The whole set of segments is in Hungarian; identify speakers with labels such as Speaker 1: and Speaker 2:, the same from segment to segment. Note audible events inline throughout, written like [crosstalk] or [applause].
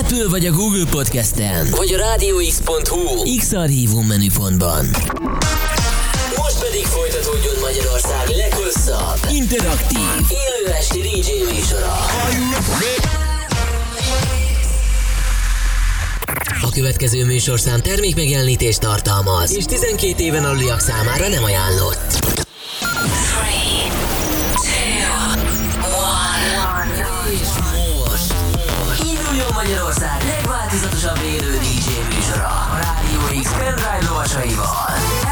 Speaker 1: Apple vagy a Google Podcast-en, vagy a rádióx.hu X-Archívum menüpontban. Most pedig folytatódjon Magyarország leghosszabb, interaktív, élő esti DJ műsora. A következő műsorszám termék megjelenítést tartalmaz, és 12 éven aluliak számára nem ajánlott. Legváltozatosabb élő DJ műsora a Rádió X pendrive lovasaival.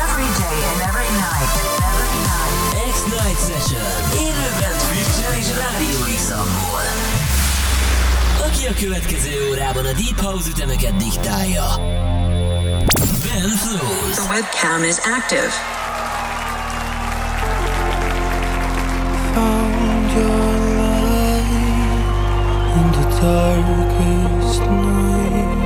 Speaker 2: Every day and every night. Every night.
Speaker 1: X-Night Session élőben Twitch-en és Rádió x Aki a következő órában a Deep House ütemeket diktálja. Ben Flows.
Speaker 2: The webcam is active.
Speaker 3: found your light in the darkest night.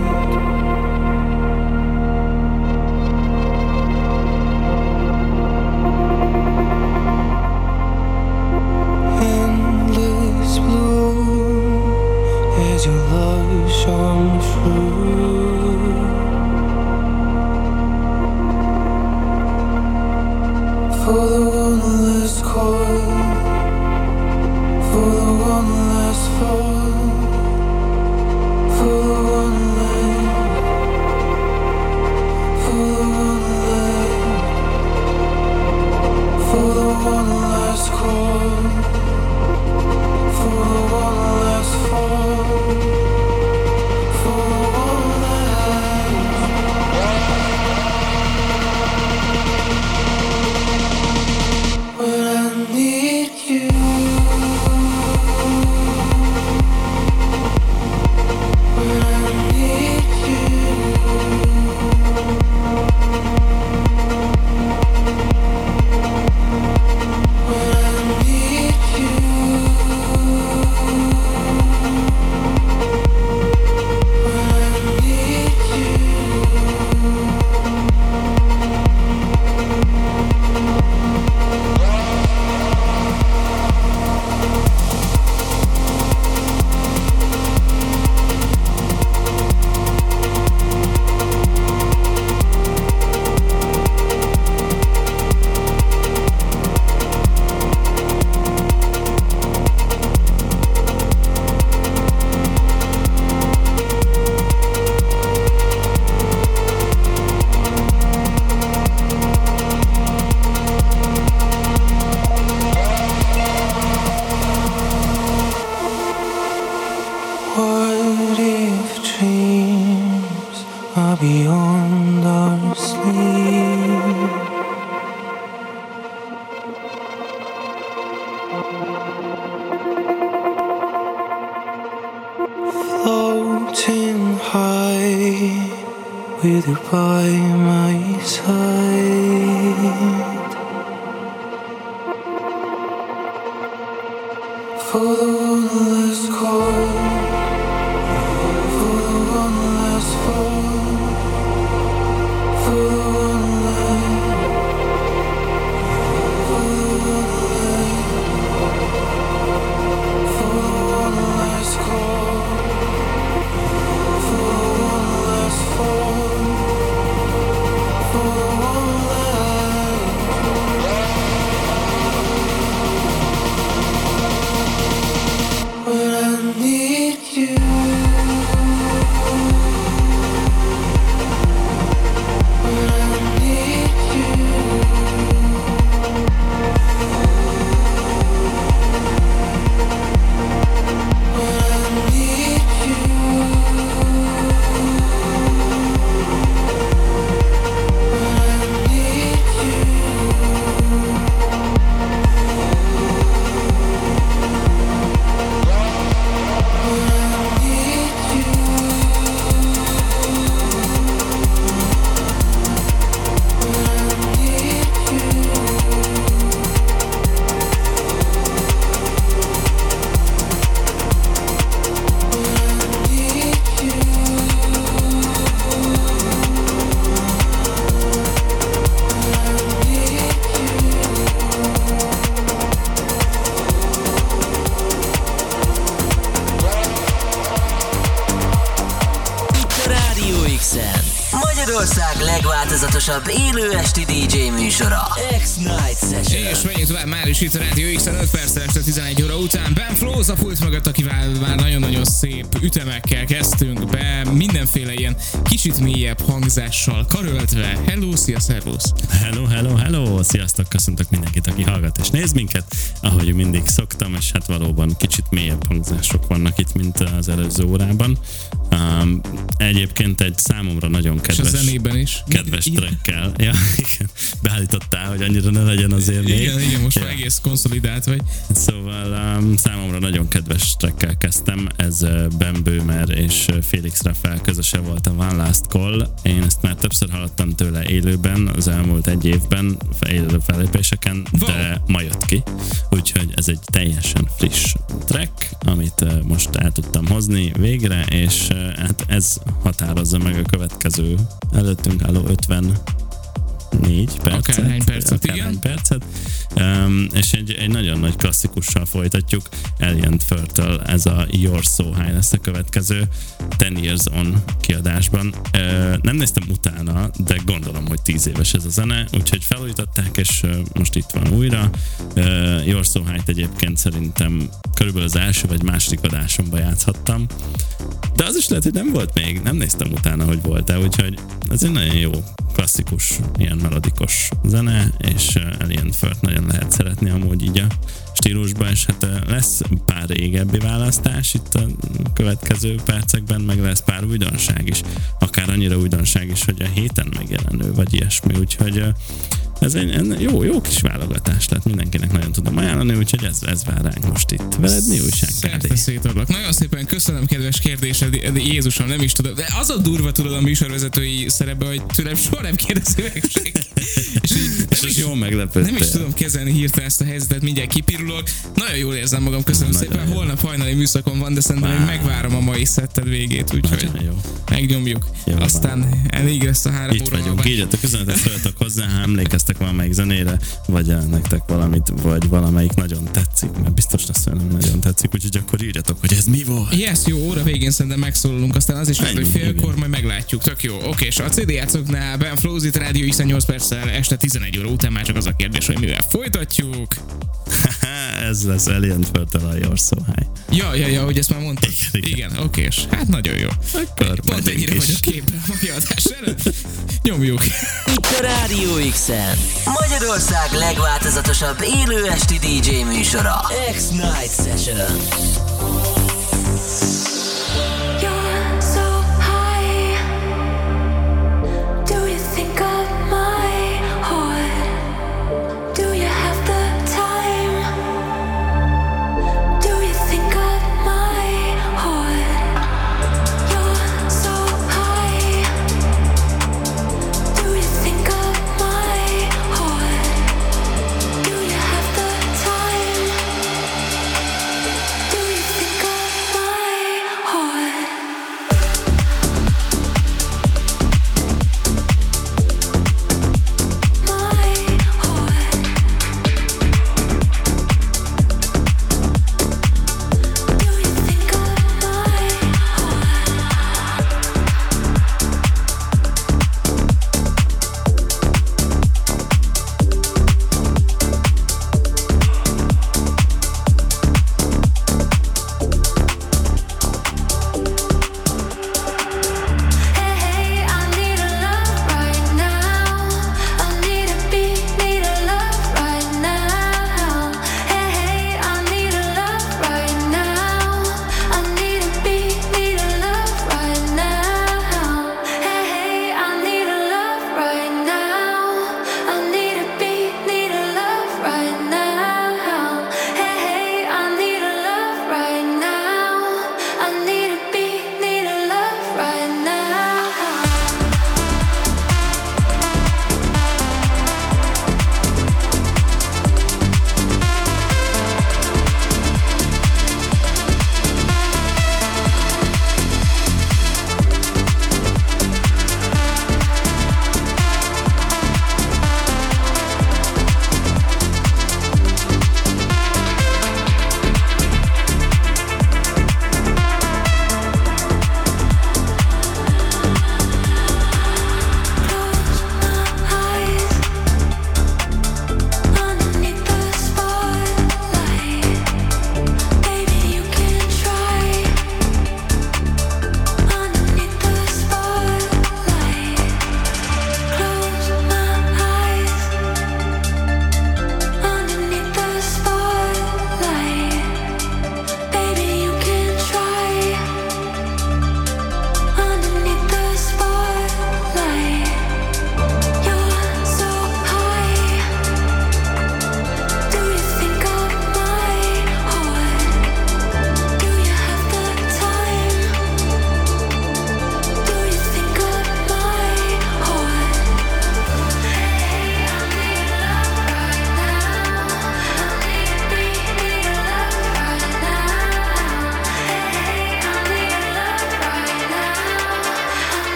Speaker 3: For the one
Speaker 4: szép ütemekkel kezdtünk be, mindenféle ilyen kicsit mélyebb hangzással karöltve. Hello, szia, servus!
Speaker 5: Hello, hello, hello! Sziasztok, köszöntök mindenkit, aki hallgat és néz minket. Ahogy mindig szoktam, és hát valóban kicsit mélyebb hangzások vannak itt, mint az előző órában. Um, egyébként egy számomra nagyon
Speaker 4: És a
Speaker 5: kedves,
Speaker 4: zenében is.
Speaker 5: kedves trackkel. Ja, [laughs] igen. Beállítottál, hogy annyira ne legyen az élmény.
Speaker 4: Igen, igen, most
Speaker 5: ja.
Speaker 4: már egész konszolidált vagy.
Speaker 5: Szóval um, számomra nagyon kedves trackkel kezdtem, ez uh, Ben Böhmer és uh, Felix Rafael közöse volt a One Last Call. Én ezt már többször hallottam tőle élőben az elmúlt egy évben, élő felépéseken,
Speaker 4: Wow.
Speaker 5: de ma jött ki. Úgyhogy ez egy teljesen friss track, amit uh, most el tudtam hozni végre, és uh, hát ez határozza meg a következő előttünk álló 50 négy percet.
Speaker 4: Akárhány percet,
Speaker 5: akárhány
Speaker 4: igen.
Speaker 5: percet. Um, és egy, egy nagyon nagy klasszikussal folytatjuk. Alien Firtle, ez a Your So High lesz a következő Ten Years On kiadásban. Uh, nem néztem utána, de gondolom, hogy 10 éves ez a zene, úgyhogy felújították, és uh, most itt van újra. Uh, Your So High-t egyébként szerintem körülbelül az első vagy második adásomban játszhattam. De az is lehet, hogy nem volt még, nem néztem utána, hogy volt-e, úgyhogy ez egy nagyon jó klasszikus, ilyen melodikos zene, és Alien Fört nagyon lehet szeretni amúgy így a stílusban, és hát lesz pár régebbi választás itt a következő percekben, meg lesz pár újdonság is, akár annyira újdonság is, hogy a héten megjelenő, vagy ilyesmi, úgyhogy ez egy egy jó, jó kis válogatás, tehát mindenkinek nagyon tudom ajánlani, úgyhogy ez, ez vár ránk most itt. Veled mi újság,
Speaker 4: szétadlak. Nagyon szépen köszönöm, kedves kérdésed, de Jézusom, nem is tudom. De az a durva tudod a műsorvezetői szerepbe, hogy tőlem soha nem kérdezi meg senki. És így [laughs] nem is,
Speaker 5: jól meglepődtél.
Speaker 4: nem is tudom kezelni hirtelen ezt a helyzetet, mindjárt kipirulok. Nagyon jól érzem magam, köszönöm
Speaker 5: Nagyon
Speaker 4: szépen.
Speaker 5: jó.
Speaker 4: Holnap hajnali műszakon van, de szerintem
Speaker 5: wow.
Speaker 4: megvárom a mai szetted végét, úgyhogy megnyomjuk.
Speaker 5: Jó.
Speaker 4: Aztán elég lesz a három
Speaker 5: Itt
Speaker 4: óra
Speaker 5: vagyunk,
Speaker 4: alvás.
Speaker 5: írjatok üzenetet, szóljatok hozzá, ha emlékeztek valamelyik zenére, vagy nektek valamit, vagy valamelyik nagyon tetszik, mert biztos lesz, hogy nem nagyon tetszik, úgyhogy akkor írjatok, hogy ez mi volt.
Speaker 4: Yes, jó, óra végén szerintem megszólalunk, aztán az is lehet, hogy félkor,
Speaker 5: igen.
Speaker 4: majd meglátjuk. Tök jó. Oké, és a CD játszoknál Ben Flows itt Rádió X 8 perccel este 11 óra után már csak az a kérdés, hogy mivel folytatjuk. [laughs]
Speaker 5: ez lesz Alien Firtle a Your So High.
Speaker 4: Ja, ja, ja, hogy ezt már mondtad.
Speaker 5: Igen, igen.
Speaker 4: Igen, oké, és hát nagyon jó.
Speaker 5: Akkor
Speaker 4: Pont ennyire
Speaker 5: is.
Speaker 4: vagyok képben a mai adás előtt. Nyomjuk.
Speaker 1: Itt a Rádió X-en. Magyarország legváltozatosabb élő esti DJ műsora. X-Night Session.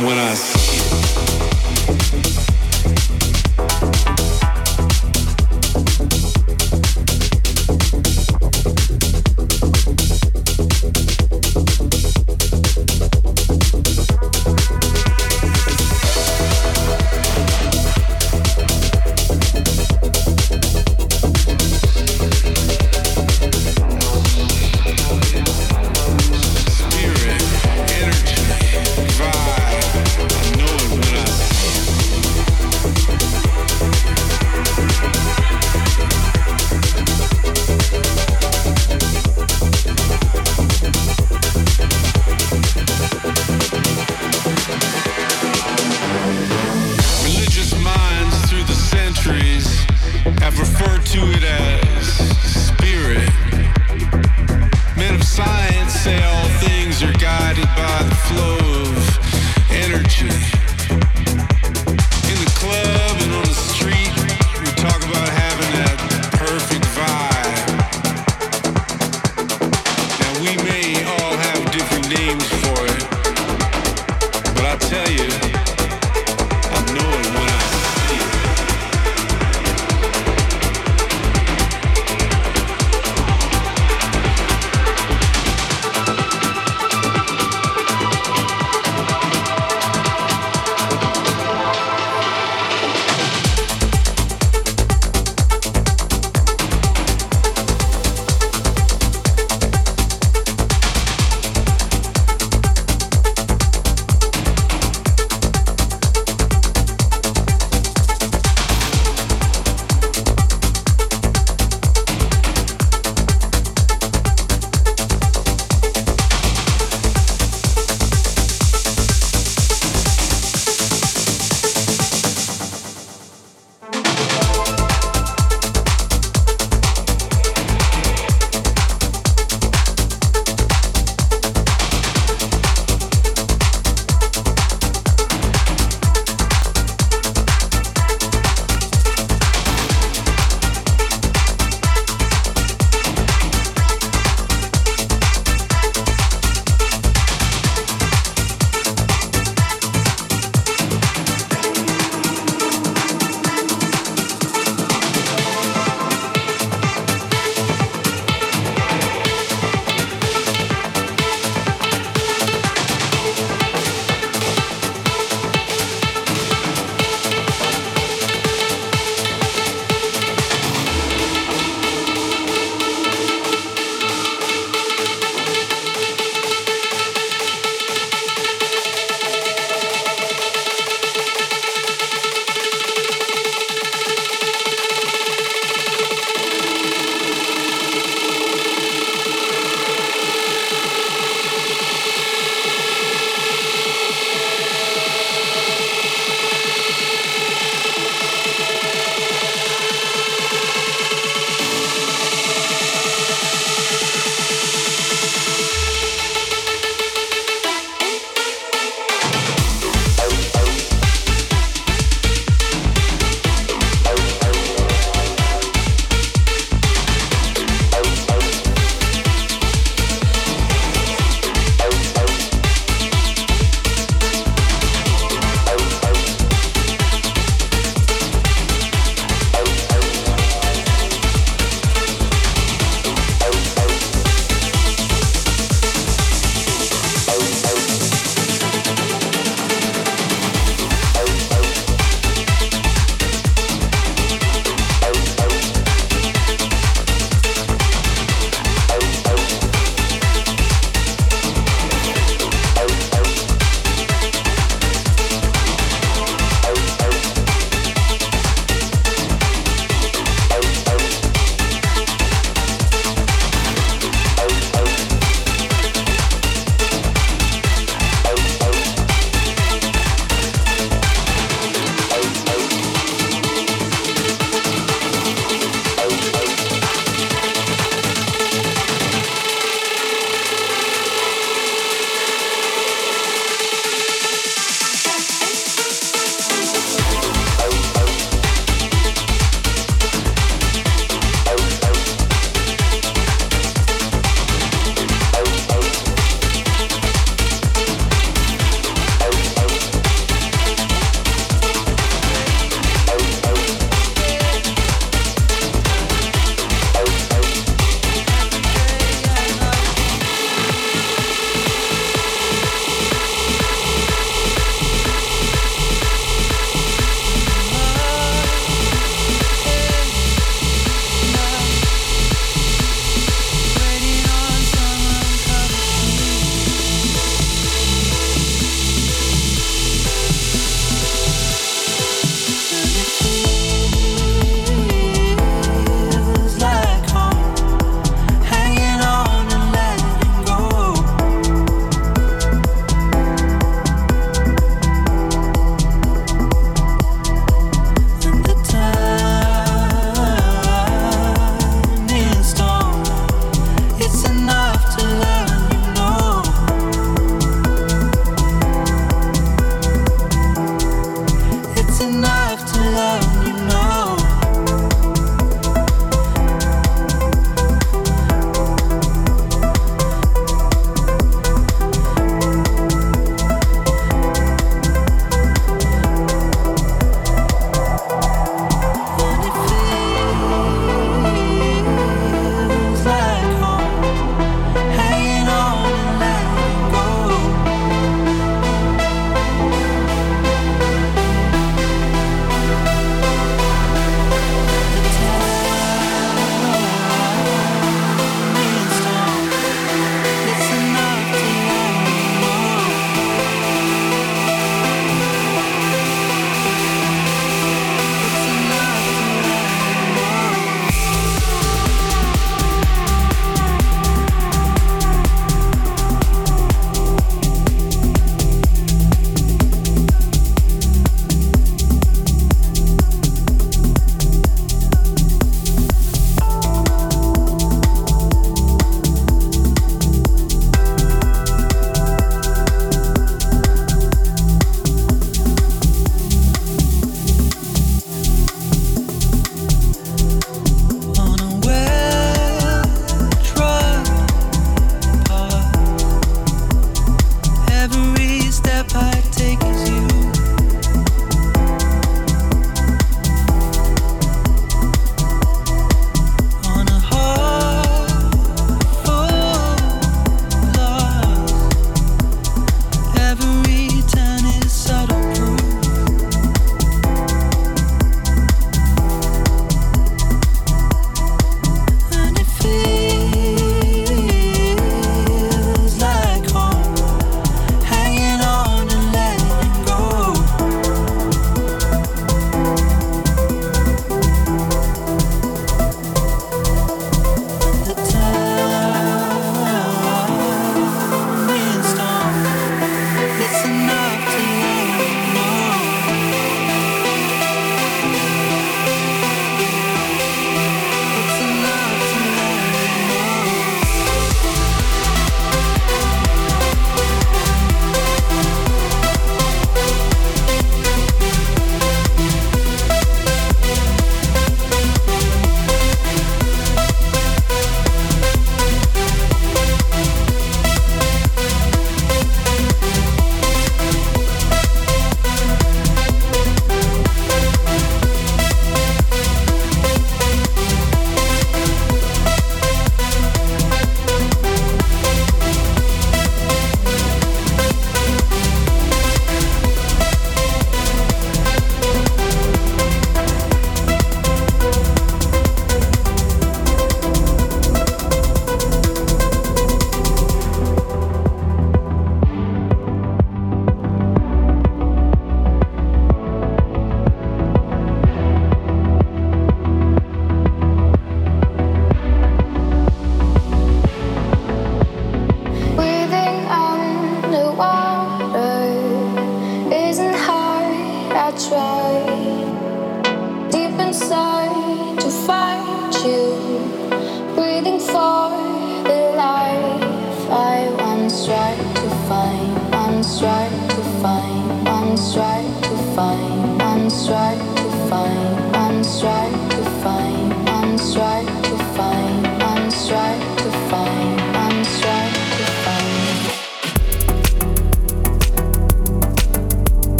Speaker 6: when I see you.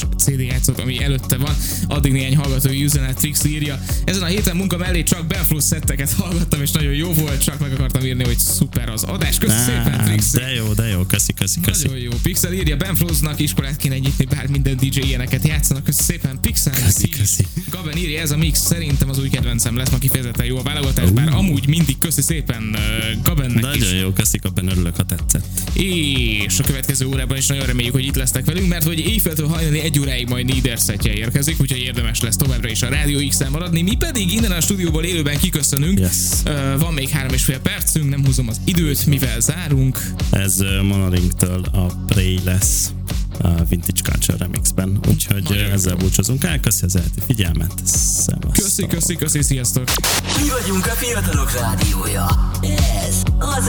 Speaker 4: Fantasztikus CD játszót, ami előtte van. Addig néhány hallgatói üzenet Trix írja. Ezen a héten munka mellé csak Ben Flows szetteket hallgattam, és nagyon jó volt, csak meg akartam írni, hogy szuper az adás. Köszönöm szépen, Trix.
Speaker 5: de jó, de jó, köszi, köszi, köszi.
Speaker 4: Nagyon jó. Pixel írja, Ben Flowsnak iskolát kéne nyitni, bár minden DJ ilyeneket játszanak. Köszönöm szépen, Pixel.
Speaker 5: Köszi, köszi.
Speaker 4: Gaben írja, ez a mix szerintem az új kedvencem lesz, ma kifejezetten jó a válogatás, bár amúgy mindig köszi szépen uh, Gabennek is.
Speaker 5: Nagyon jó, köszi, abban örülök, ha tetszett.
Speaker 4: És a következő órában is nagyon reméljük, hogy itt lesznek velünk, mert hogy éjféltől hajnali egy óráig majd Nieder szetje érkezik, úgyhogy érdemes lesz továbbra is a Rádió x maradni. Mi pedig innen a stúdióból élőben kiköszönünk.
Speaker 5: Yes.
Speaker 4: Ö, van még három és fél percünk, nem húzom az időt, mivel zárunk.
Speaker 5: Ez uh, Monorinktől a Prey lesz a Vintage Culture Remixben, úgyhogy
Speaker 4: Nagyon
Speaker 5: ezzel
Speaker 4: jó.
Speaker 5: búcsúzunk el. Köszi az elti figyelmet. Szevasztok.
Speaker 4: Köszi, köszi, köszi, sziasztok!
Speaker 3: Mi vagyunk a fiatalok rádiója. Ez az